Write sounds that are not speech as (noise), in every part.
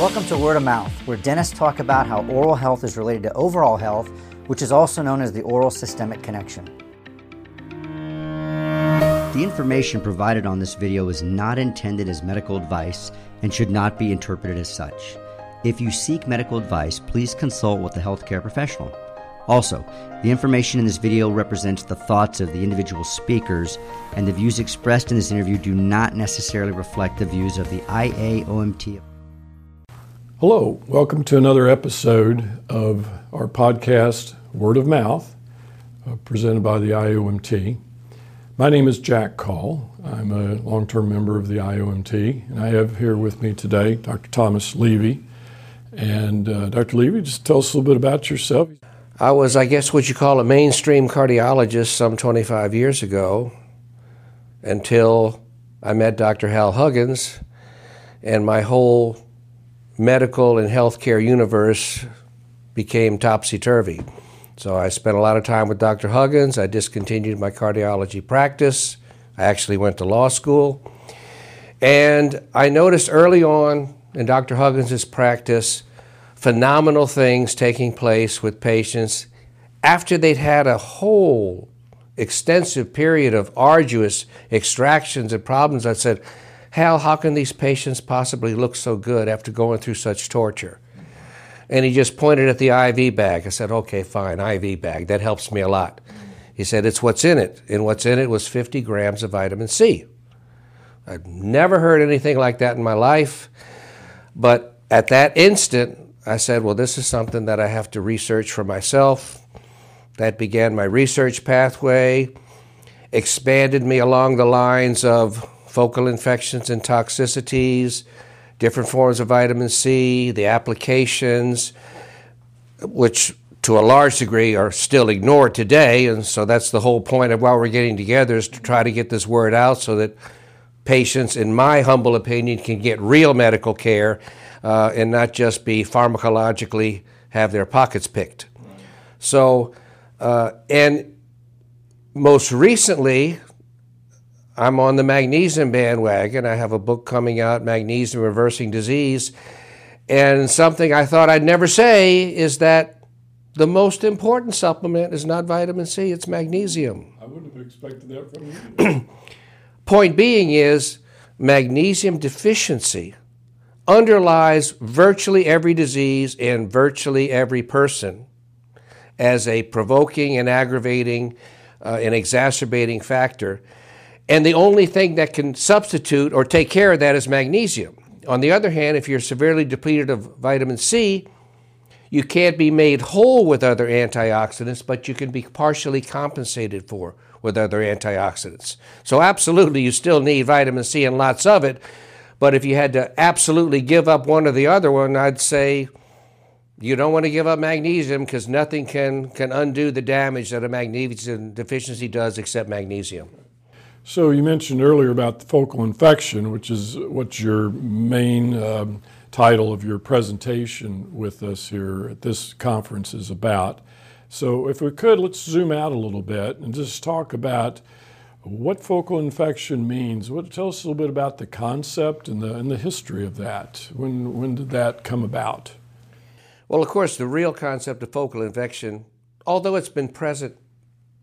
Welcome to Word of Mouth, where dentists talk about how oral health is related to overall health, which is also known as the oral systemic connection. The information provided on this video is not intended as medical advice and should not be interpreted as such. If you seek medical advice, please consult with a healthcare professional. Also, the information in this video represents the thoughts of the individual speakers, and the views expressed in this interview do not necessarily reflect the views of the IAOMT. Hello, welcome to another episode of our podcast, Word of Mouth, uh, presented by the IAOMT. My name is Jack Kall. I'm a long term member of the IAOMT, and I have here with me today Dr. Thomas Levy. And uh, Dr. Levy, just tell us a little bit about yourself. I was, I guess, what you call a mainstream cardiologist some 25 years ago until I met Dr. Hal Huggins, and my whole medical and healthcare universe became topsy turvy. So I spent a lot of time with Dr. Huggins. I discontinued my cardiology practice. I actually went to law school. And I noticed early on in Dr. Huggins' practice phenomenal things taking place with patients after they'd had a whole extensive period of arduous extractions and problems. I said, Hal, how can these patients possibly look so good after going through such torture? And he just pointed at the IV bag. I said, okay, fine, IV bag. That helps me a lot. He said, it's what's in it. And what's in it was 50 grams of vitamin C. I'd never heard anything like that in my life. But at that instant, I said, well, this is something that I have to research for myself. That began my research pathway, expanded me along the lines of focal infections and toxicities, different forms of vitamin C, the applications, which to a large degree are still ignored today. And so that's the whole point of why we're getting together is to try to get this word out so that patients, in my humble opinion, can get real medical care uh, and not just be pharmacologically have their pockets picked. So, uh, and most recently, I'm on the magnesium bandwagon. I have a book coming out, Magnesium Reversing Disease. And something I thought I'd never say is that the most important supplement is not vitamin C, it's magnesium. I wouldn't have expected that from you. (clears throat) Point being is magnesium deficiency underlies virtually every disease in virtually every person as a provoking and aggravating uh, and exacerbating factor. And the only thing that can substitute or take care of that is magnesium. On the other hand, if you're severely depleted of vitamin C, you can't be made whole with other antioxidants, but you can be partially compensated for with other antioxidants. So, absolutely, you still need vitamin C and lots of it. But if you had to absolutely give up one or the other one, I'd say you don't want to give up magnesium because nothing can, can undo the damage that a magnesium deficiency does except magnesium. So you mentioned earlier about the focal infection, which is what your main um, title of your presentation with us here at this conference is about. So if we could, let's zoom out a little bit and just talk about what focal infection means. What, tell us a little bit about the concept and the, and the history of that. When, when did that come about? Well, of course, the real concept of focal infection, although it's been present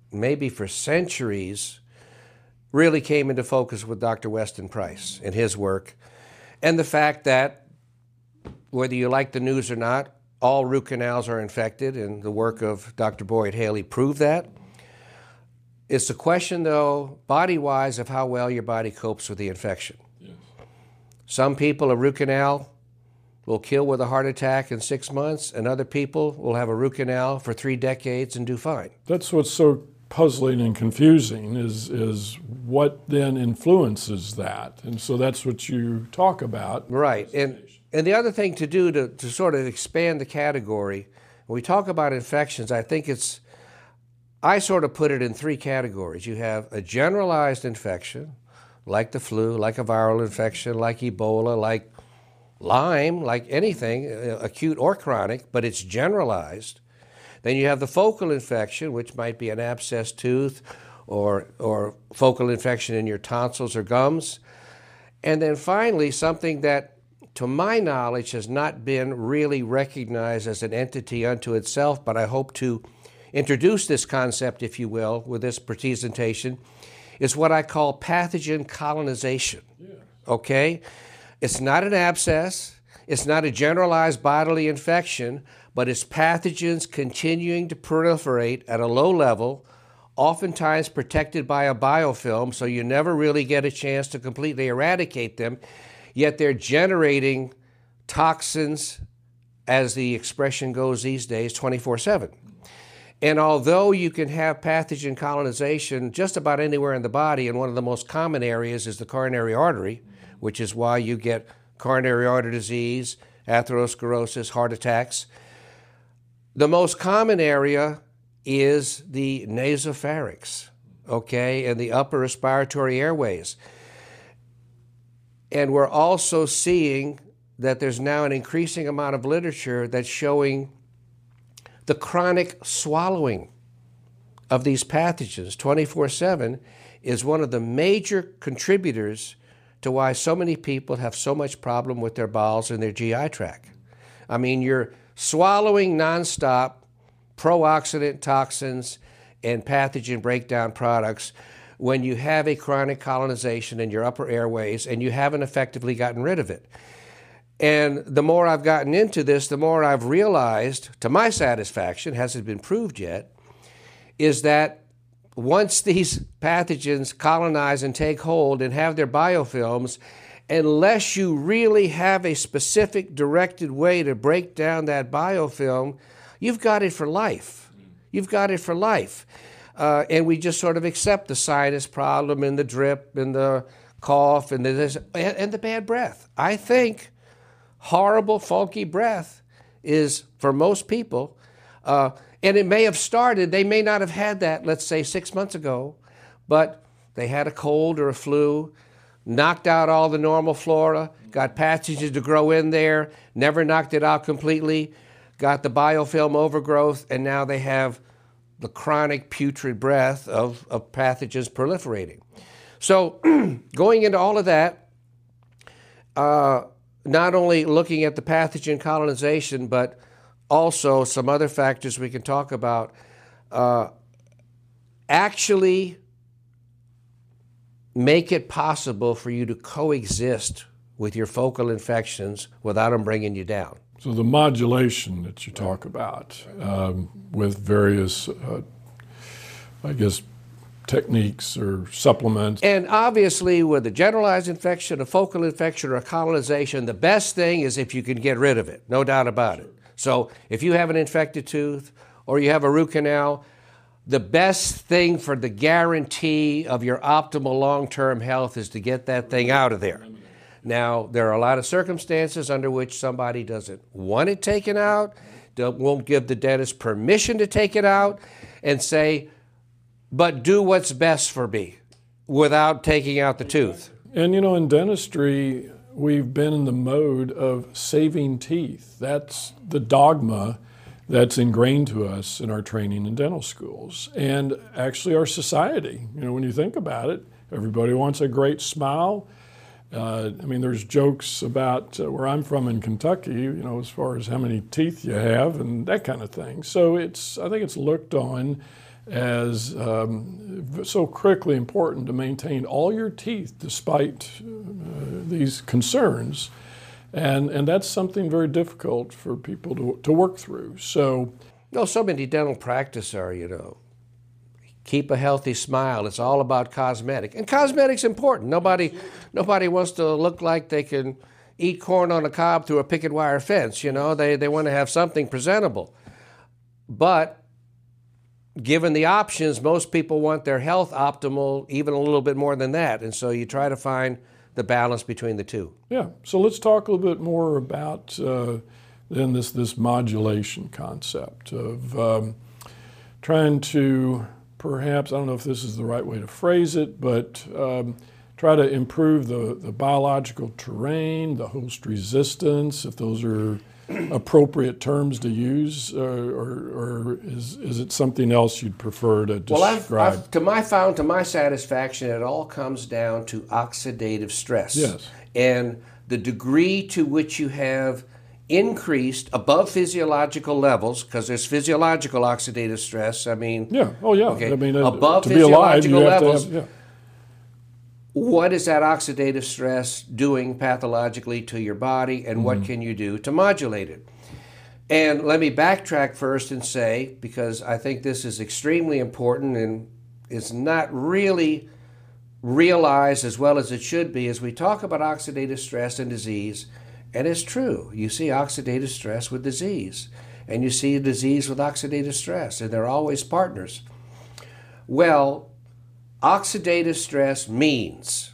maybe for centuries, really came into focus with Dr. Weston Price and his work, and the fact that whether you like the news or not, all root canals are infected, and the work of Dr. Boyd Haley proved that. It's a question, though, body wise, of how well your body copes with the infection. Yes. Some people, a root canal will kill with a heart attack in six months, and other people will have a root canal for three decades and do fine. That's what's so puzzling and confusing is is what then influences that. And so that's what you talk about. Right. And and the other thing to do to, to sort of expand the category when we talk about infections i think it's i sort of put it in three categories. You have a generalized infection like the flu like a viral infection like ebola like lyme like anything uh, acute or chronic but it's generalized then you have the focal infection, which might be an abscess tooth or, or focal infection in your tonsils or gums. And then finally, something that to my knowledge, has not been really recognized as an entity unto itself, but I hope to introduce this concept, if you will, with this presentation, is what I call pathogen colonization. Yeah. Okay? It's not an abscess, it's not a generalized bodily infection, but it's pathogens continuing to proliferate at a low level, oftentimes protected by a biofilm, so you never really get a chance to completely eradicate them, yet they're generating toxins, as the expression goes these days, 24 7. And although you can have pathogen colonization just about anywhere in the body, and one of the most common areas is the coronary artery, which is why you get coronary artery disease, atherosclerosis, heart attacks. The most common area is the nasopharynx, okay, and the upper respiratory airways. And we're also seeing that there's now an increasing amount of literature that's showing the chronic swallowing of these pathogens 24 7 is one of the major contributors to why so many people have so much problem with their bowels and their GI tract. I mean, you're swallowing nonstop pro-oxidant toxins and pathogen breakdown products when you have a chronic colonization in your upper airways and you haven't effectively gotten rid of it. And the more I've gotten into this, the more I've realized, to my satisfaction, hasn't been proved yet, is that once these pathogens colonize and take hold and have their biofilms, unless you really have a specific directed way to break down that biofilm, you've got it for life. You've got it for life. Uh, and we just sort of accept the sinus problem and the drip and the cough and the, and the bad breath. I think horrible, funky breath is, for most people, uh, and it may have started, they may not have had that, let's say, six months ago, but they had a cold or a flu, knocked out all the normal flora, got pathogens to grow in there, never knocked it out completely, got the biofilm overgrowth, and now they have the chronic putrid breath of, of pathogens proliferating. So, (clears throat) going into all of that, uh, not only looking at the pathogen colonization, but also some other factors we can talk about. Uh, actually, make it possible for you to coexist with your focal infections without them bringing you down. So, the modulation that you talk about um, with various, uh, I guess, techniques or supplements. And obviously, with a generalized infection, a focal infection, or a colonization, the best thing is if you can get rid of it, no doubt about it. So, if you have an infected tooth or you have a root canal, the best thing for the guarantee of your optimal long term health is to get that thing out of there. Now, there are a lot of circumstances under which somebody doesn't want it taken out, won't give the dentist permission to take it out, and say, but do what's best for me without taking out the tooth. And you know, in dentistry, we've been in the mode of saving teeth. That's the dogma that's ingrained to us in our training in dental schools and actually our society. You know, when you think about it, everybody wants a great smile. Uh, I mean, there's jokes about uh, where I'm from in Kentucky, you know, as far as how many teeth you have and that kind of thing. So it's, I think it's looked on as um, so critically important to maintain all your teeth despite uh, these concerns. And, and that's something very difficult for people to, to work through. So, no, so many dental practice are, you know, keep a healthy smile. It's all about cosmetic, and cosmetic's important. Nobody, nobody wants to look like they can eat corn on a cob through a picket wire fence. You know, they they want to have something presentable. But given the options, most people want their health optimal, even a little bit more than that. And so you try to find the balance between the two. Yeah. So let's talk a little bit more about uh, then this this modulation concept of um, trying to perhaps I don't know if this is the right way to phrase it, but um, try to improve the, the biological terrain, the host resistance, if those are appropriate terms to use, uh, or, or is, is it something else you'd prefer to describe? Well, I've, I've, to my found to my satisfaction, it all comes down to oxidative stress. Yes. And the degree to which you have increased above physiological levels, because there's physiological oxidative stress. I mean, Yeah. Oh, yeah. Okay. I mean, uh, Above to be alive, you physiological have levels, to have. Yeah. What is that oxidative stress doing pathologically to your body, and what mm-hmm. can you do to modulate it? And let me backtrack first and say, because I think this is extremely important and is not really realized as well as it should be as we talk about oxidative stress and disease. And it's true. You see oxidative stress with disease, and you see a disease with oxidative stress, and they're always partners. Well, oxidative stress means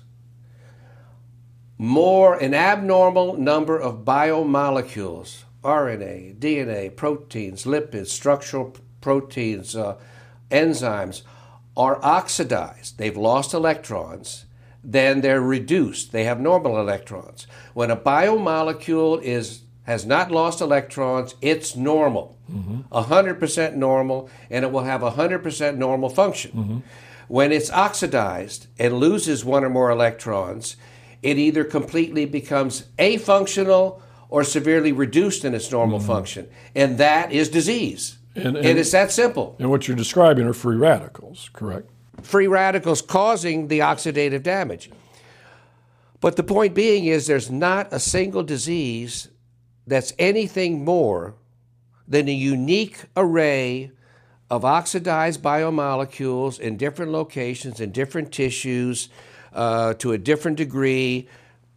more an abnormal number of biomolecules RNA, DNA, proteins, lipids, structural proteins, uh, enzymes are oxidized. They've lost electrons. Then they're reduced. They have normal electrons. When a biomolecule is has not lost electrons, it's normal, 100% normal, and it will have 100% normal function. When it's oxidized and loses one or more electrons, it either completely becomes afunctional or severely reduced in its normal mm-hmm. function. And that is disease. And- and and- it's that simple. And what you're describing are free radicals, correct? Free radicals causing the oxidative damage. But the point being is there's not a single disease that's anything more than a unique array of oxidized biomolecules in different locations, in different tissues, uh, to a different degree,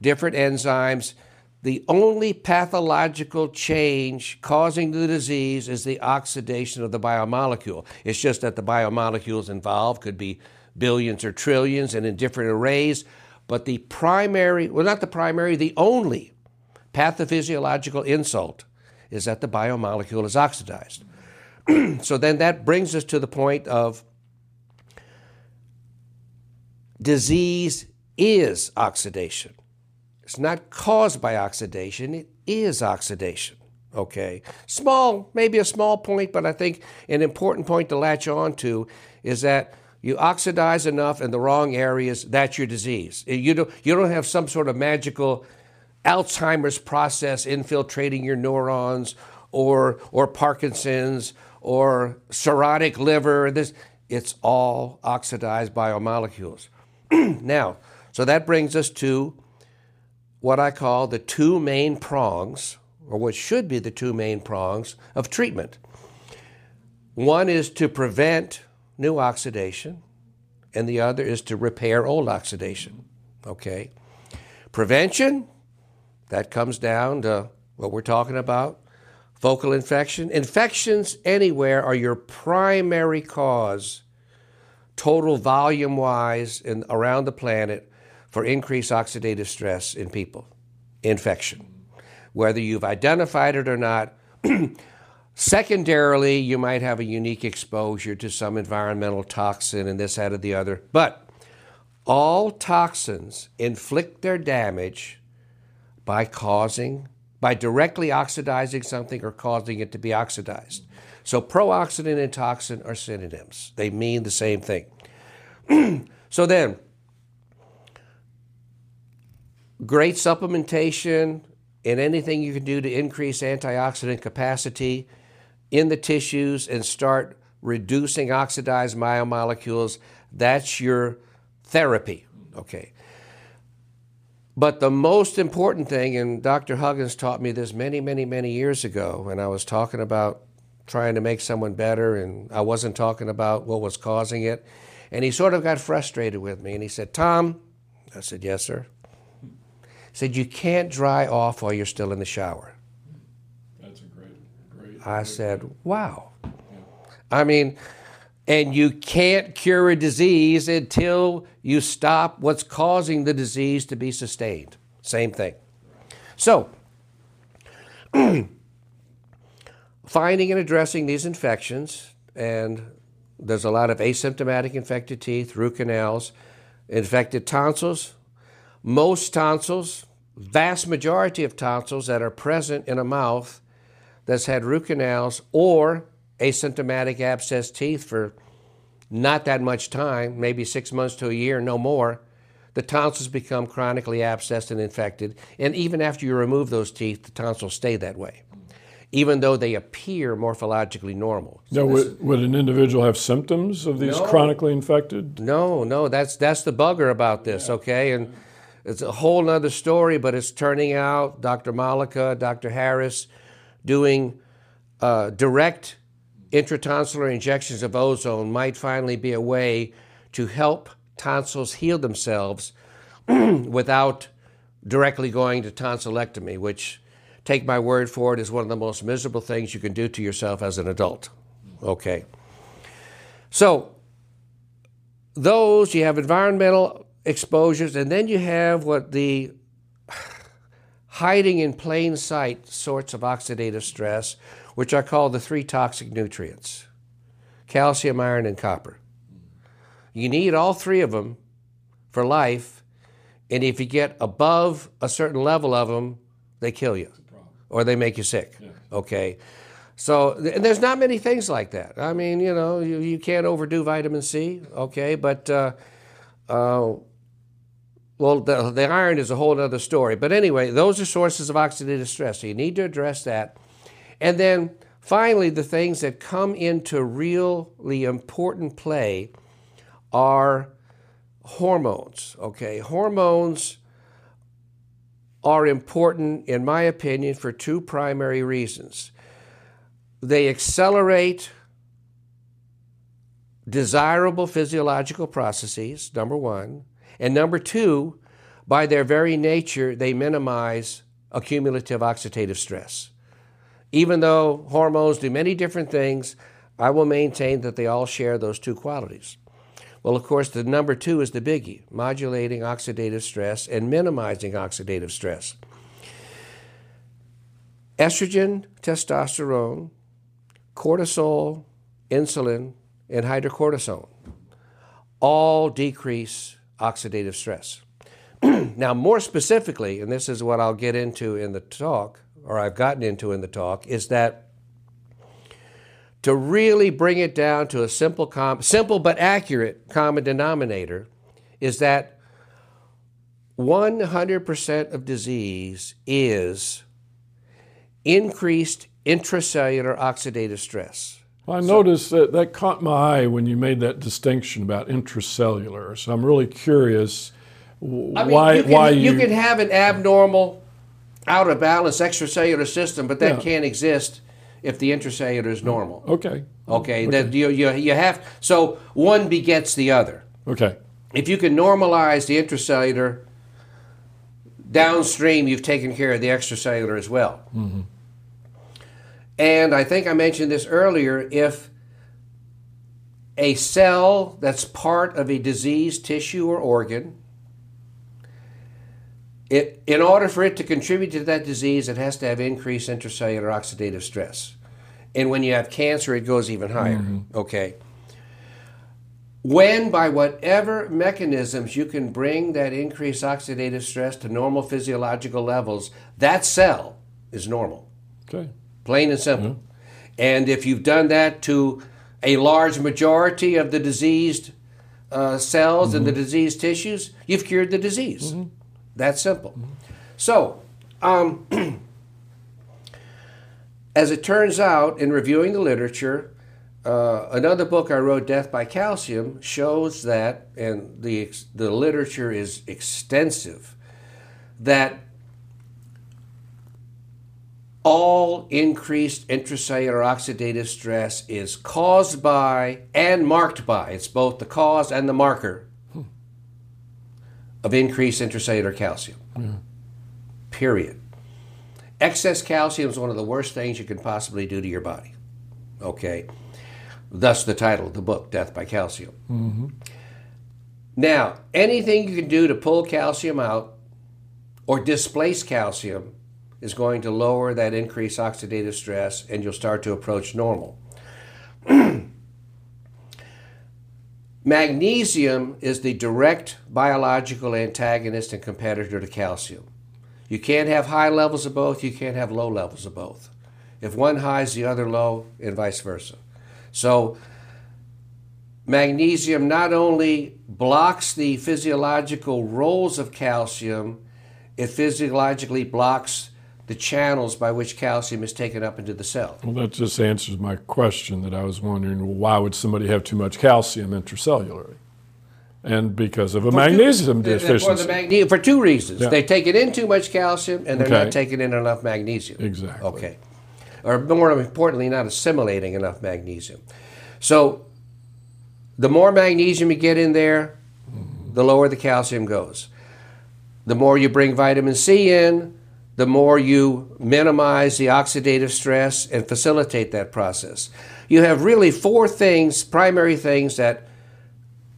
different enzymes. The only pathological change causing the disease is the oxidation of the biomolecule. It's just that the biomolecules involved could be billions or trillions and in different arrays. But the primary, well, not the primary, the only pathophysiological insult is that the biomolecule is oxidized. (clears throat) so then that brings us to the point of disease is oxidation. It's not caused by oxidation, it is oxidation. Okay. Small, maybe a small point, but I think an important point to latch on to is that you oxidize enough in the wrong areas, that's your disease. Eh, you don't, you don't have some sort of magical Alzheimer's process infiltrating your neurons or, or Parkinson's or cirrhotic liver. This, it's all oxidized biomolecules. (clears throat) now, so that brings us to what I call the two main prongs, or what should be the two main prongs of treatment. One is to prevent new oxidation, and the other is to repair old oxidation. Okay? Prevention, that comes down to what we're talking about focal infection. Infections anywhere are your primary cause, total volume wise, and around the planet for increased oxidative stress in people. Infection. Whether you've identified it or not, (clears throat) secondarily, you might have a unique exposure to some environmental toxin and this, that, or the other. But all toxins inflict their damage by causing, by directly oxidizing something or causing it to be oxidized. So pro-oxidant and toxin are synonyms. They mean the same thing. (clears throat) so then, great supplementation and anything you can do to increase antioxidant capacity in the tissues and start reducing oxidized biomolecules, that's your therapy. Okay. But the most important thing, and Dr. Huggins taught me this many, many, many years ago when I was talking about trying to make someone better, and I wasn't talking about what was causing it. And he sort of got frustrated with me, and he said, Tom, I said, Yes, sir. He said, You can't dry off while you're still in the shower. That's a great, great. I said, Wow. I mean, and you can't cure a disease until you stop what's causing the disease to be sustained. Same thing. So, (clears throat) finding and addressing these infections, and there's a lot of asymptomatic infected teeth, root canals, infected tonsils. Most tonsils, vast majority of tonsils that are present in a mouth that's had root canals or asymptomatic abscess teeth for not that much time, maybe six months to a year, no more, the tonsils become chronically abscessed and infected. And even after you remove those teeth, the tonsils stay that way, even though they appear morphologically normal. now, would, would an individual have symptoms of these No. chronically infected? No, no, that's that's the bugger about this, okay? And it's a whole other story, but it's turning out Dr. Malika, Dr. Harris, doing uh, direct intratonsillar injections of ozone might finally be a way to help tonsils heal themselves (clears throat) without directly going to tonsillectomy, which, take my word for it, is one of the most miserable things you can do to yourself as an adult. Okay. So, those, you have environmental exposures, and then you have what the (sighs) hiding in plain sight sorts of oxidative stress, which I call the three toxic nutrients calcium, iron, and copper. You need all three of them for life, and if you get above a certain level of them, they kill you or they make you sick. Okay. So and there's not many things like that. I mean, you know, you, you can't overdo vitamin C, okay, but uh, uh, well, the, the iron is a whole other story. But anyway, those are sources of oxidative stress. So you need to address that. And then finally, the things that come into really important play are hormones. Okay, hormones are important, in my opinion, for two primary reasons. They accelerate desirable physiological processes, number one. And number two, by their very nature, they minimize accumulative oxidative stress. Even though hormones do many different things, I will maintain that they all share those two qualities. Well, of course, the number two is the biggie modulating oxidative stress and minimizing oxidative stress. Estrogen, testosterone, cortisol, insulin, and hydrocortisone all decrease oxidative stress. (clears throat) now, more specifically, and this is what I'll get into in the talk, or I've gotten into in the talk, is that to really bring it down to a simple, com- simple but accurate common denominator, is that 100% of disease is increased intracellular oxidative stress. Well, I noticed that that caught my eye when you made that distinction about intracellular. So I'm really curious I mean, why you can, why you, you, can have an abnormal, out of balance extracellular system, but that Yeah. can't exist if the intracellular is normal. okay Okay, that you, you you have so one begets the other. okay If you can normalize the intracellular, downstream you've taken care of the extracellular as well. Mm-hmm. And I think I mentioned this earlier. If a cell that's part of a diseased tissue or organ, it, in order for it to contribute to that disease, it has to have increased intracellular oxidative stress. And when you have cancer, it goes even higher. Mm-hmm. Okay. When, by whatever mechanisms, you can bring that increased oxidative stress to normal physiological levels, that cell is normal, okay plain and simple. Mm-hmm. And if you've done that to a large majority of the diseased uh, cells and the mm-hmm. diseased tissues, you've cured the disease. That's simple. So, um, (clears throat) as it turns out, in reviewing the literature, uh, another book I wrote, Death by Calcium, shows that, and the, the literature is extensive, that all increased intracellular oxidative stress is caused by and marked by, it's both the cause and the marker of increased intracellular calcium. Period. Excess calcium is one of the worst things you can possibly do to your body. Okay? Thus the title of the book, Death by Calcium. Mm-hmm. Now, anything you can do to pull calcium out or displace calcium is going to lower that increased oxidative stress and you'll start to approach normal. (clears throat) Magnesium is the direct biological antagonist and competitor to calcium. You can't have high levels of both, you can't have low levels of both. If one high the other low, and vice versa. So, magnesium not only blocks the physiological roles of calcium, it physiologically blocks the channels by which calcium is taken up into the cell. Well, that just answers my question that I was wondering well, why would somebody have too much calcium intracellularly? And because of a magnesium two, deficiency. For, the magne- for two reasons. Yeah. They take it in too much calcium and they're okay. not taking in enough magnesium. Exactly. Okay. Or more importantly, not assimilating enough magnesium. So the more magnesium you get in there, the lower the calcium goes. The more you bring vitamin C in, the more you minimize the oxidative stress and facilitate that process. You have really four things, primary things that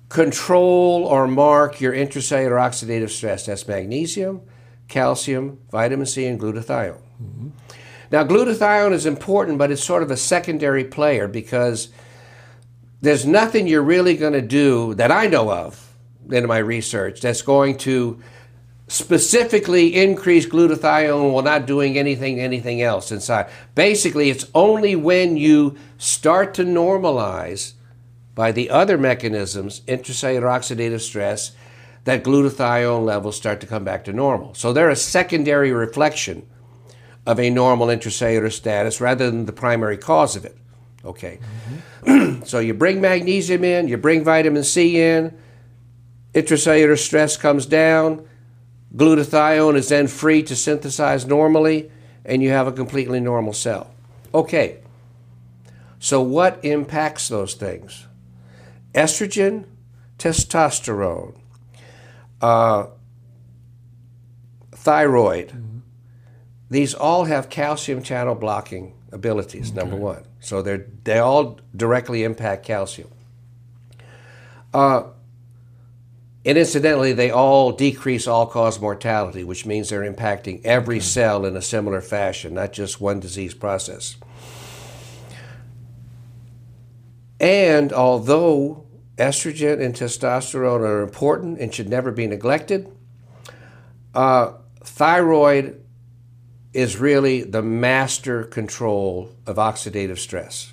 control or mark your intracellular oxidative stress. That's magnesium, calcium, vitamin C, and glutathione. Mm-hmm. Now, glutathione is important, but it's sort of a secondary player because there's nothing you're really going to do that I know of in my research that's going to specifically increase glutathione while not doing anything anything else inside. Basically, it's only when you start to normalize by the other mechanisms, intracellular oxidative stress, that glutathione levels start to come back to normal. So they're a secondary reflection of a normal intracellular status rather than the primary cause of it. Okay. Mm-hmm. (clears throat) so you bring magnesium in, you bring vitamin C in, intracellular stress comes down, glutathione is then free to synthesize normally, and you have a completely normal cell. Okay. So what impacts those things? estrogen, testosterone, uh, thyroid. Mm-hmm. These all have calcium channel blocking abilities. Okay. Number one, so they they all directly impact calcium. Uh, and incidentally, they all decrease all cause mortality, which means they're impacting every okay. cell in a similar fashion, not just one disease process. And although estrogen and testosterone are important and should never be neglected, uh, thyroid is really the master control of oxidative stress.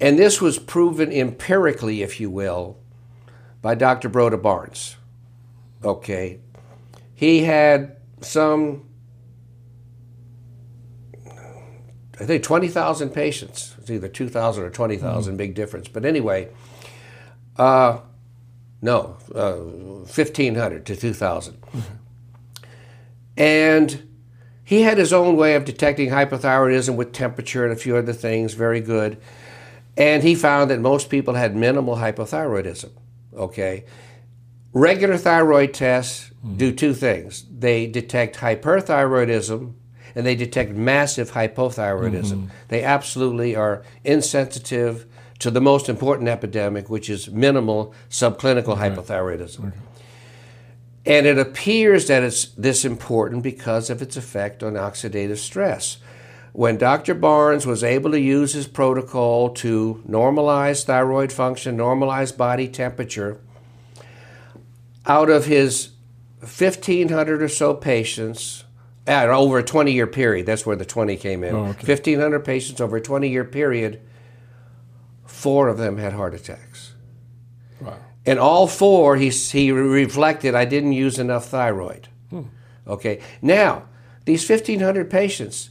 And this was proven empirically, if you will, by Dr. Broda Barnes. Okay. He had some I think 20,000 patients. It's either 2,000 or 20,000, mm-hmm. big difference. But anyway, uh, no, uh, 1,500 to 2,000. Mm-hmm. And he had his own way of detecting hypothyroidism with temperature and a few other things, very good. And he found that most people had minimal hypothyroidism. Okay. Regular thyroid tests mm-hmm. do two things they detect hyperthyroidism and they detect massive hypothyroidism. Mm-hmm. They absolutely are insensitive to the most important epidemic, which is minimal subclinical right. hypothyroidism. Okay. And it appears that it's this important because of its effect on oxidative stress. When Dr. Barnes was able to use his protocol to normalize thyroid function, normalize body temperature, out of his 1,500 or so patients, at over a 20 year period, that's where the 20 came in. Oh, okay. 1,500 patients over a 20 year period, four of them had heart attacks. Wow. And all four, he, he reflected, I didn't use enough thyroid. Hmm. Okay. Now, these 1,500 patients,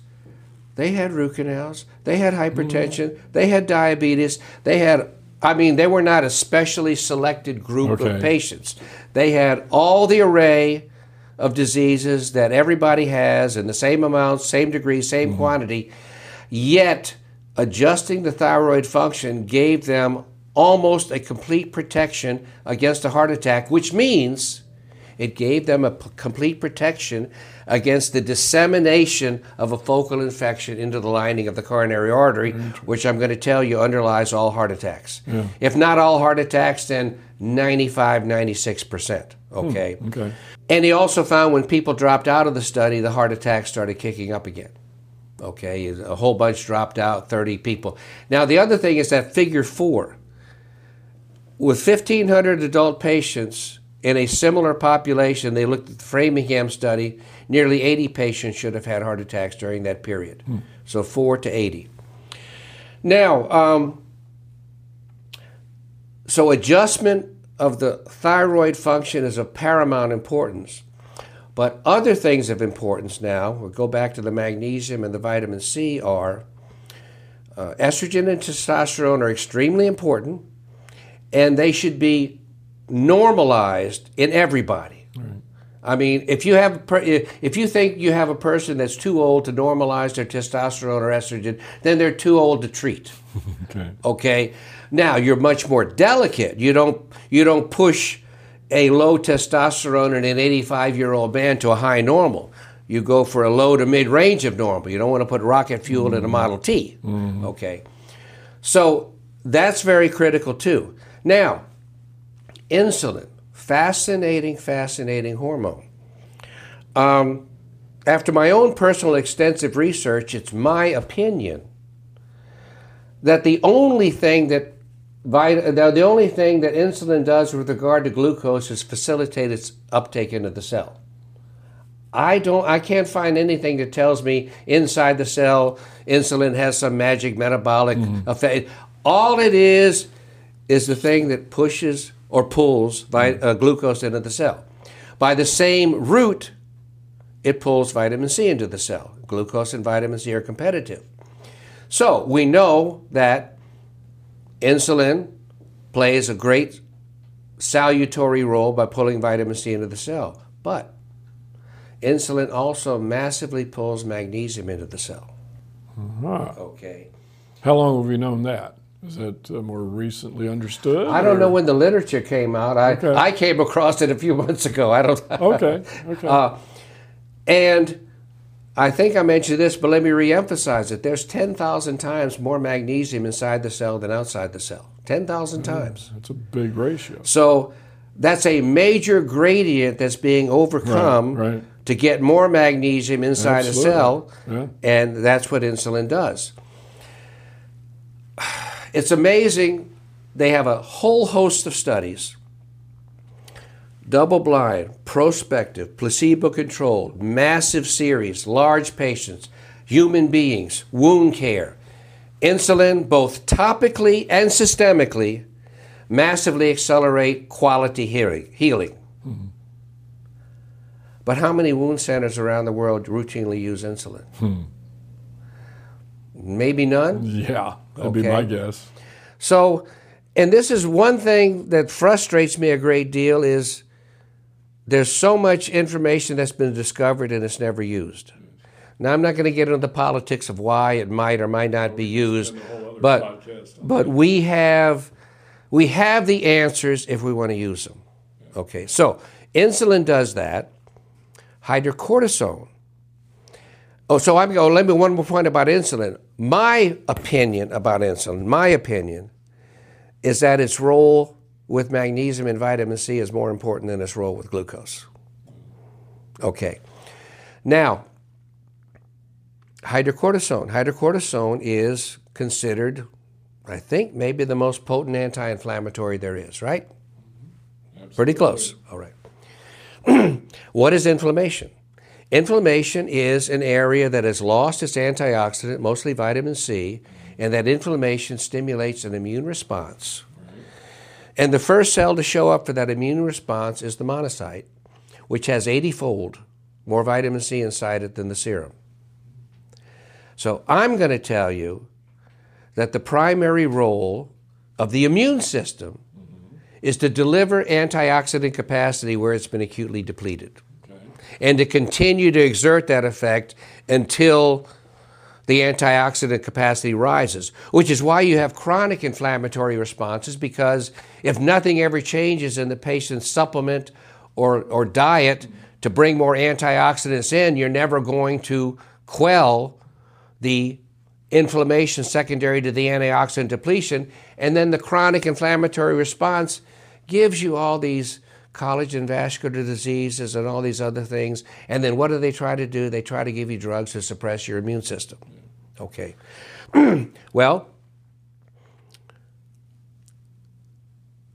they had root canals, they had hypertension, mm. they had diabetes, they had, I mean, they were not a specially selected group okay. of patients. They had all the array of diseases that everybody has in the same amount, same degree, same mm. quantity, yet adjusting the thyroid function gave them almost a complete protection against a heart attack, which means it gave them a p- complete protection against the dissemination of a focal infection into the lining of the coronary artery, which I'm going to tell you underlies all heart attacks. Yeah. If not all heart attacks, then 95, 96%. Okay? Hmm, okay. And he also found when people dropped out of the study, the heart attacks started kicking up again. Okay, a whole bunch dropped out, 30 people. Now, the other thing is that figure four. With 1,500 adult patients in a similar population, they looked at the Framingham study, nearly 80 patients should have had heart attacks during that period. Hmm. So 4 to 80. Now, um, so adjustment of the thyroid function is of paramount importance. But other things of importance now, we'll go back to the magnesium and the vitamin C, are uh, estrogen and testosterone are extremely important, and they should be normalized in everybody. I mean, if you have if you think you have a person that's too old to normalize their testosterone or estrogen, then they're too old to treat. (laughs) okay. Okay. Now you're much more delicate. You don't you don't push a low testosterone in an 85 year old man to a high normal. You go for a low to mid range of normal. You don't want to put rocket fuel mm-hmm. in a Model T. Mm-hmm. Okay. So that's very critical too. Now, insulin, fascinating, fascinating hormone. Um, after my own personal extensive research, it's my opinion that the only thing that the only thing that insulin does with regard to glucose is facilitate its uptake into the cell. I don't I can't find anything that tells me inside the cell insulin has some magic metabolic mm-hmm. effect. All it is is the thing that pushes or pulls vi- uh, glucose into the cell. By the same route, it pulls vitamin C into the cell. Glucose and vitamin C are competitive. So we know that Insulin plays a great salutary role by pulling vitamin C into the cell, but insulin also massively pulls magnesium into the cell. Uh-huh. Okay. How long have we known that? Is that uh, more recently understood? I don't or? know when the literature came out. I, okay. I came across it a few (laughs) months ago. I don't. okay. Okay. (laughs) Uh, and I think I mentioned this, but let me reemphasize it. There's 10,000 times more magnesium inside the cell than outside the cell. 10,000 mm, times. That's a big ratio. So that's a major gradient that's being overcome right, right. to get more magnesium inside Absolutely. a cell, yeah. and that's what insulin does. It's amazing. They have a whole host of studies double blind, prospective, placebo controlled, massive series, large patients, human beings, wound care. Insulin, both topically and systemically, massively accelerate quality healing. Mm-hmm. But how many wound centers around the world routinely use insulin? Hmm. Maybe none? Yeah, that'd okay. be my guess. So, and this is one thing that frustrates me a great deal is there's so much information that's been discovered and it's never used. Now, I'm not going to get into the politics of why it might or might not be used, but but we have we have the answers if we want to use them. Okay, so insulin does that. Hydrocortisone. Oh, so I'm going. Oh, let me one more point about insulin. My opinion about insulin, my opinion, is that its role with magnesium and vitamin C is more important than its role with glucose. Okay. Now, hydrocortisone. Hydrocortisone is considered, I think, maybe the most potent anti inflammatory there is, right? Absolutely. Pretty close. All right. (clears throat) what is inflammation? Inflammation is an area that has lost its antioxidant, mostly vitamin C, and that inflammation stimulates an immune response and the first cell to show up for that immune response is the monocyte, which has 80 fold more vitamin C inside it than the serum. So I'm going to tell you that the primary role of the immune system is to deliver antioxidant capacity where it's been acutely depleted. And to continue to exert that effect until the antioxidant capacity rises, which is why you have chronic inflammatory responses because if nothing ever changes in the patient's supplement or, or diet to bring more antioxidants in, you're never going to quell the inflammation secondary to the antioxidant depletion. And then the chronic inflammatory response gives you all these collagen vascular diseases and all these other things. And then what do they try to do? They try to give you drugs to suppress your immune system. Okay. (clears throat) well,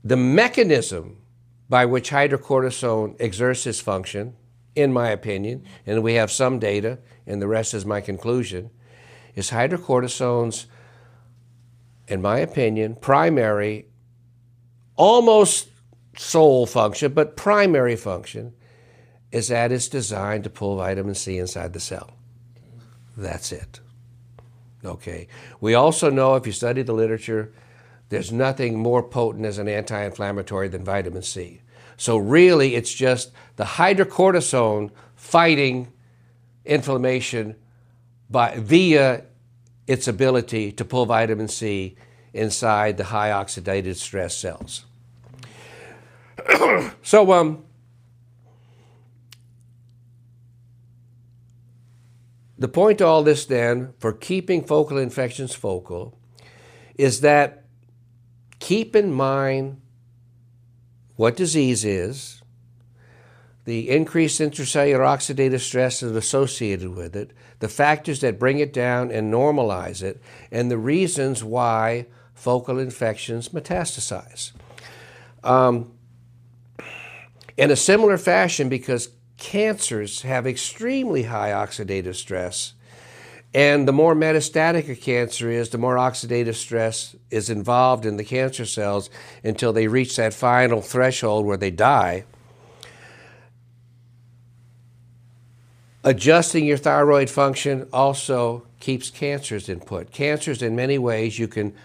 the mechanism by which hydrocortisone exerts its function, in my opinion, and we have some data, and the rest is my conclusion, is hydrocortisone's, in my opinion, primary almost sole function, but primary function, is that it's designed to pull vitamin C inside the cell. That's it. Okay. We also know, if you study the literature, there's nothing more potent as an anti inflammatory than vitamin C. So, really, it's just the hydrocortisone fighting inflammation by, via its ability to pull vitamin C inside the high oxidative stress cells. (coughs) so, um, the point to all this then for keeping focal infections focal is that keep in mind what disease is, the increased intracellular oxidative stress that's associated with it, the factors that bring it down and normalize it, and the reasons why focal infections metastasize. Um, in a similar fashion, because cancers have extremely high oxidative stress, and the more metastatic a cancer is, the more oxidative stress is involved in the cancer cells until they reach that final threshold where they die. Adjusting your thyroid function also keeps cancers in put. Cancers, in many ways, you can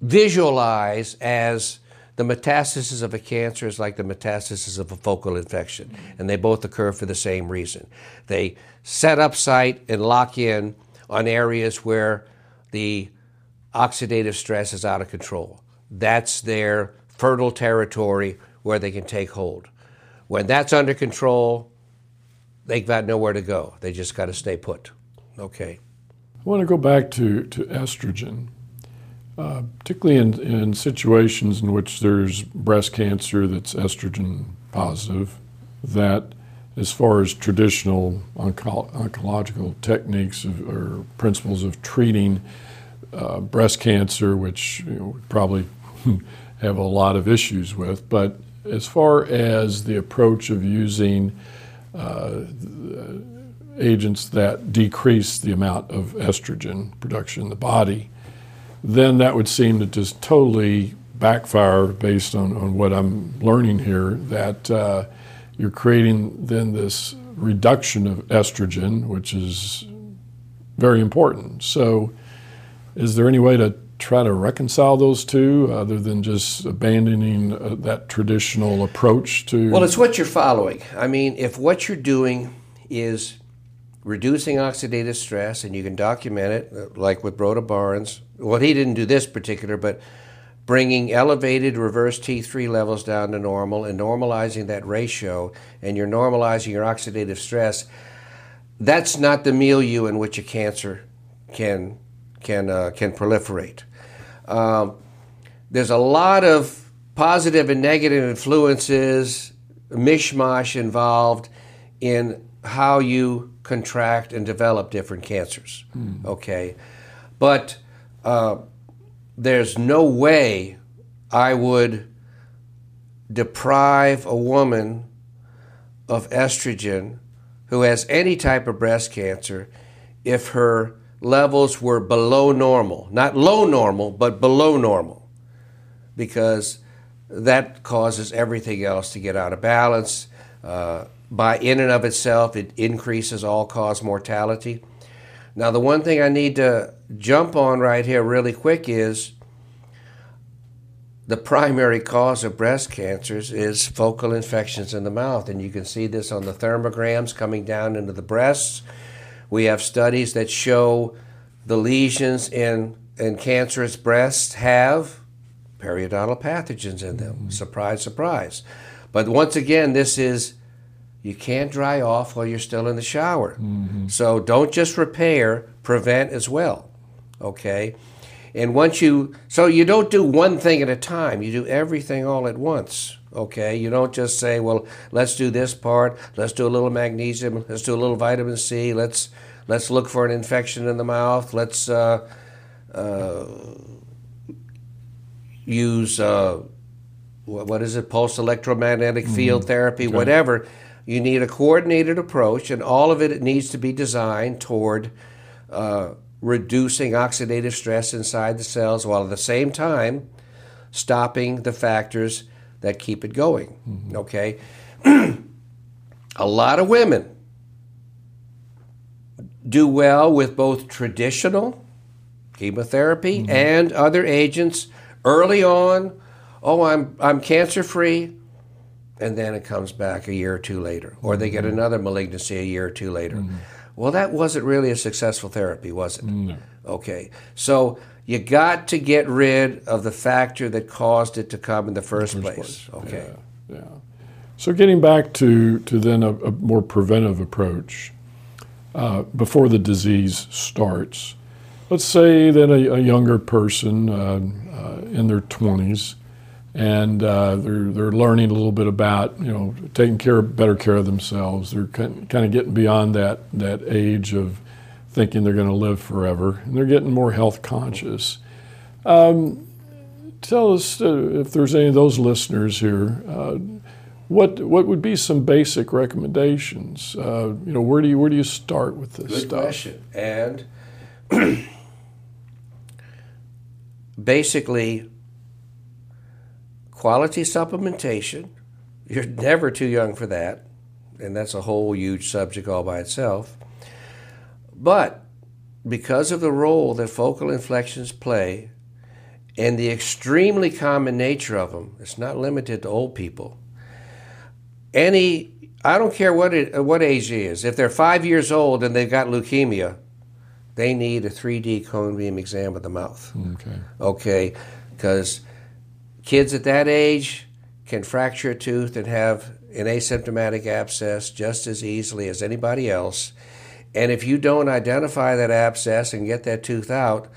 visualize as the metastasis of a cancer is like the metastasis of a focal infection, and they both occur for the same reason. They set up site and lock in on areas where the oxidative stress is out of control. That's their fertile territory where they can take hold. When that's under control, they've got nowhere to go. They just got to stay put. Okay. I want to go back to, to estrogen. Uh, particularly in, in situations in which there's breast cancer that's estrogen positive, that as far as traditional onco- oncological techniques of, or principles of treating uh, breast cancer, which you know, probably (laughs) have a lot of issues with, but as far as the approach of using uh, agents that decrease the amount of estrogen production in the body, then that would seem to just totally backfire based on, on what I'm learning here that uh, you're creating then this reduction of estrogen, which is very important. So, is there any way to try to reconcile those two other than just abandoning uh, that traditional approach to? Well, it's what you're following. I mean, if what you're doing is reducing oxidative stress, and you can document it, uh, like with Broda Barnes. Well, he didn't do this particular, but bringing elevated reverse T3 levels down to normal and normalizing that ratio, and you're normalizing your oxidative stress. That's not the milieu in which a cancer can can uh, can proliferate. Um, there's a lot of positive and negative influences, mishmash involved in how you contract and develop different cancers. Okay, but uh, there's no way I would deprive a woman of estrogen who has any type of breast cancer if her levels were below normal, not low normal, but below normal, because that causes everything else to get out of balance. Uh, by in and of itself, it increases all cause mortality. Now, the one thing I need to jump on right here, really quick, is the primary cause of breast cancers is focal infections in the mouth. And you can see this on the thermograms coming down into the breasts. We have studies that show the lesions in, in cancerous breasts have periodontal pathogens in them. Mm-hmm. Surprise, surprise. But once again, this is you can't dry off while you're still in the shower. Mm-hmm. So don't just repair, prevent as well. Okay? And once you, so you don't do one thing at a time, you do everything all at once. Okay? You don't just say, well, let's do this part, let's do a little magnesium, let's do a little vitamin C, let's, let's look for an infection in the mouth, let's uh, uh, use, uh, what is it, pulse electromagnetic field mm-hmm. therapy, okay. whatever you need a coordinated approach, and all of it needs to be designed toward uh, reducing oxidative stress inside the cells while at the same time stopping the factors that keep it going. Mm-hmm. Okay? (clears throat) a lot of women do well with both traditional chemotherapy Mm-hmm. and other agents early on. Oh, I'm I'm cancer free, and then it comes back a year or two later, or they Mm-hmm. get another malignancy a year or two later. Well, that wasn't really a successful therapy, was it? No. Okay, so you got to get rid of the factor that caused it to come in the first, place. Okay. Yeah. So getting back to, to then a, a more preventive approach uh, before the disease starts. Let's say that a, a younger person uh, uh, in their 20s and uh, they're, they're learning a little bit about, you know, taking care, better care of themselves. They're kind of getting beyond that, that age of thinking they're going to live forever and they're getting more health conscious. Um, tell us uh, if there's any of those listeners here. Uh, what what would be some basic recommendations? Uh, you know, where do you where do you start with this Good stuff? question. And (clears throat) basically, quality supplementation. You're never too young for that, and that's a whole huge subject all by itself. But because of the role that focal infections play and the extremely common nature of them, it's not limited to old people. Any, I don't care what it, what age it is. If they're five years old and they've got leukemia, they need a 3D cone beam exam of the mouth. Mm, okay. Okay, because kids at that age can fracture a tooth and have an asymptomatic abscess just as easily as anybody else. And if you don't identify that abscess and get that tooth out,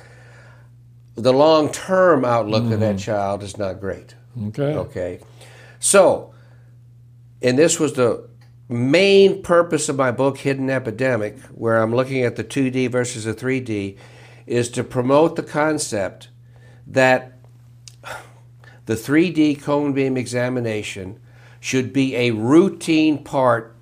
the long term outlook of that mm-hmm. child is not great. Okay. Okay. So, and this was the main purpose of my book, Hidden Epidemic, where I'm looking at the 2D versus the 3D, is to promote the concept that the 3D cone beam examination should be a routine part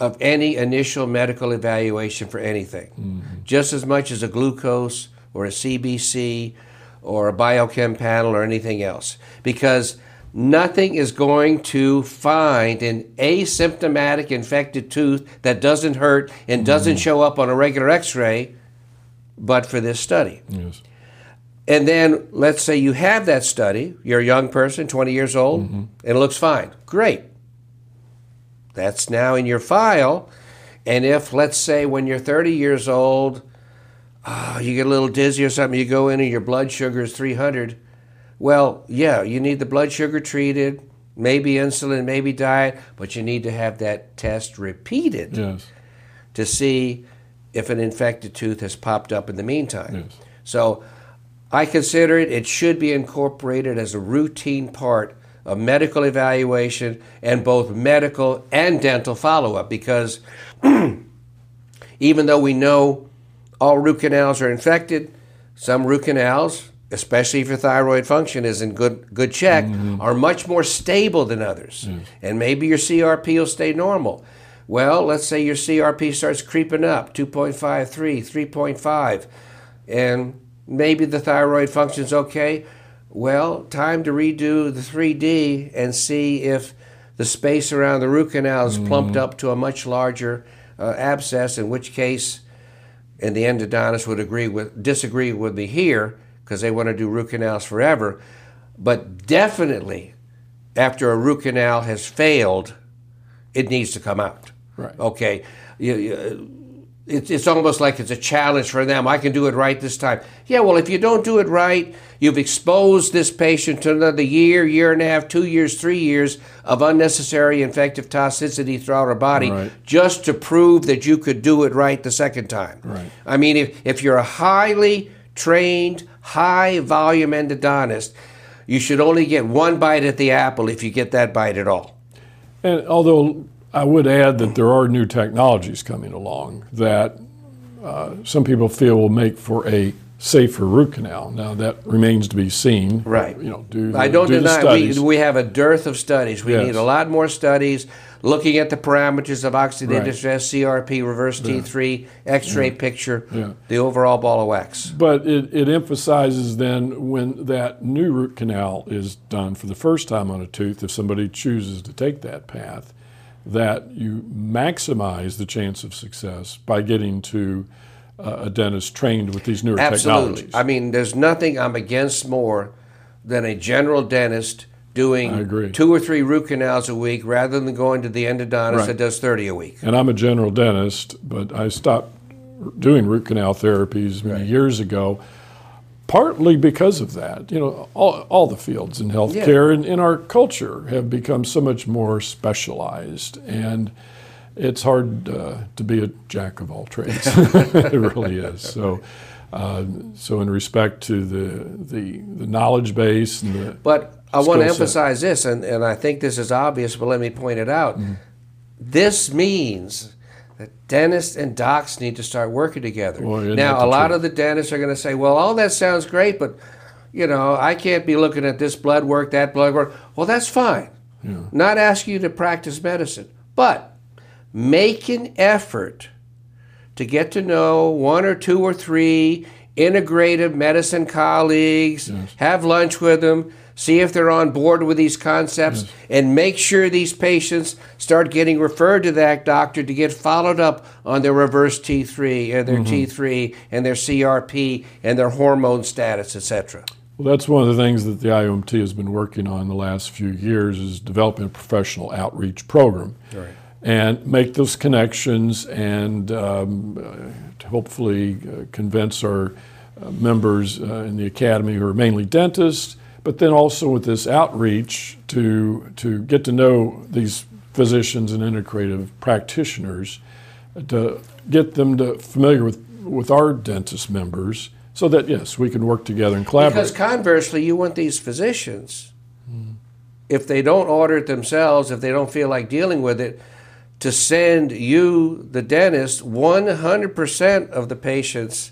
of any initial medical evaluation for anything, mm-hmm. just as much as a glucose or a CBC or a biochem panel or anything else. Because nothing is going to find an asymptomatic infected tooth that doesn't hurt and doesn't mm-hmm. show up on a regular x ray but for this study. Yes. And then let's say you have that study, you're a young person, 20 years old, and it looks fine. Great. That's now in your file. And if, let's say, when you're 30 years old, ah, you get a little dizzy or something, you go in and your blood sugar is 300, well, yeah, you need the blood sugar treated, maybe insulin, maybe diet, but you need to have that test repeated Yes. to see if an infected tooth has popped up in the meantime. Yes. So I consider it, it should be incorporated as a routine part of medical evaluation and both medical and dental follow up because (clears throat) even though we know all root canals are infected, some root canals, especially if your thyroid function is in good good check, mm-hmm. are much more stable than others. Mm. And maybe your CRP will stay normal. Well, let's say your CRP starts creeping up 2.53, 3.5, and maybe the thyroid function's okay. Well, time to redo the 3D and see if the space around the root canal is plumped up to a much larger uh, abscess, in which case, and the endodontist would agree with disagree with me here because they want to do root canals forever. But definitely, after a root canal has failed, it needs to come out. Right. Okay. You, you, it's, it's almost like it's a challenge for them. I can do it right this time. Yeah, well, if you don't do it right, you've exposed this patient to another year, year and a half, two years, three years of unnecessary infective toxicity throughout her body Right. just to prove that you could do it right the second time. Right. I mean, if, if you're a highly trained, high volume endodontist, you should only get one bite at the apple if you get that bite at all. And although I would add that there are new technologies coming along that uh, some people feel will make for a safer root canal. Now that remains to be seen. Right. You know, do the, I don't do deny we, we have a dearth of studies. We Yes. need a lot more studies. looking at the parameters of oxidative Right. stress, CRP, reverse T3, X-ray picture, Yeah. the overall ball of wax. But it, it emphasizes then when that new root canal is done for the first time on a tooth, if somebody chooses to take that path, that you maximize the chance of success by getting to uh, a dentist trained with these newer technologies. Absolutely. technologies. I mean, there's nothing I'm against more than a general dentist doing two or three root canals a week rather than going to the endodontist Right. that does 30 a week. and I'm a general dentist, but I stopped doing root canal therapies many years ago, partly because of that. You know, all, all the fields in healthcare and in our culture have become so much more specialized, and it's hard uh, to be a jack of all trades. (laughs) it really is. So. Uh, so, in respect to the, the the knowledge base and the But I want to Skill set. emphasize this, and, and I think this is obvious, but let me point it out. Mm-hmm. This means that dentists and docs need to start working together. Boy, now, a lot truth. of the dentists are going to say, well, all that sounds great, but, you know, I can't be looking at this blood work, that blood work. Well, that's fine. Not asking you to practice medicine, but make an effort to get to know one or two or three integrative medicine colleagues, have lunch with them, see if they're on board with these concepts, and make sure these patients start getting referred to that doctor to get followed up on their reverse T3 and their T3 and their CRP and their hormone status, etc. Well, that's one of the things that the IAOMT has been working on the last few years is developing a professional outreach program. And make those connections and um, hopefully uh, convince our uh, members uh, in the academy who are mainly dentists, but then also with this outreach to, to get to know these physicians and integrative practitioners uh, to get them to familiar with, with our dentist members so that yes we can work together and collaborate. Because conversely, you want these physicians, if they don't order it themselves, if they don't feel like dealing with it, to send you, the dentist, 100% of the patients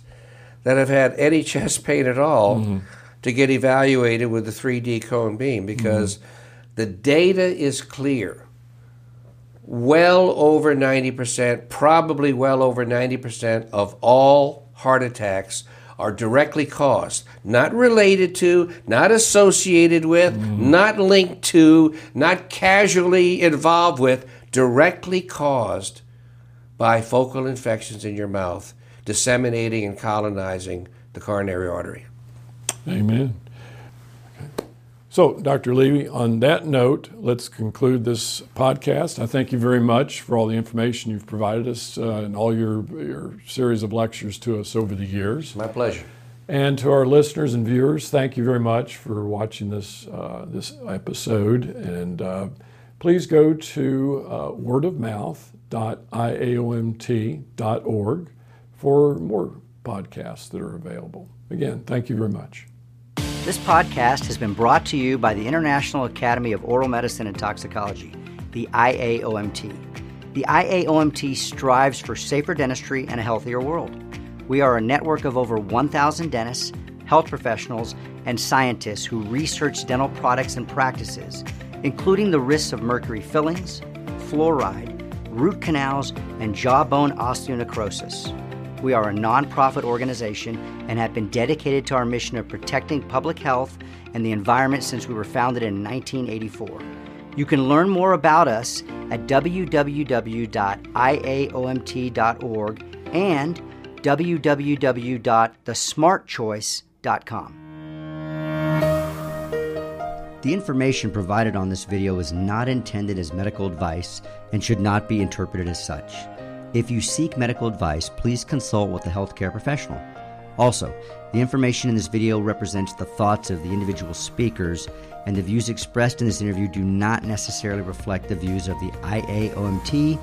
that have had any chest pain at all mm-hmm. To get evaluated with the 3D cone beam because mm-hmm. the data is clear. Well over 90%, probably well over 90% of all heart attacks are directly caused, not related to, not associated with, mm-hmm. not linked to, not casually involved with, directly caused by focal infections in your mouth disseminating and colonizing the coronary artery. Amen. Okay. So, Dr. Levy, on that note, let's conclude this podcast. I thank you very much for all the information you've provided us uh, and all your, your series of lectures to us over the years. My pleasure. And to our listeners and viewers, thank you very much for watching this, uh, this episode. And uh, please go to uh, wordofmouth.iaomt.org for more podcasts that are available. Again, thank you very much. This podcast has been brought to you by the International Academy of Oral Medicine and Toxicology, the IAOMT. The IAOMT strives for safer dentistry and a healthier world. We are a network of over 1,000 dentists, health professionals, and scientists who research dental products and practices, including the risks of mercury fillings, fluoride, root canals, and jawbone osteonecrosis. We are a nonprofit organization and have been dedicated to our mission of protecting public health and the environment since we were founded in 1984. You can learn more about us at www.iaomt.org and www.thesmartchoice.com. The information provided on this video is not intended as medical advice and should not be interpreted as such. If you seek medical advice, please consult with a healthcare professional. Also, the information in this video represents the thoughts of the individual speakers, and the views expressed in this interview do not necessarily reflect the views of the IAOMT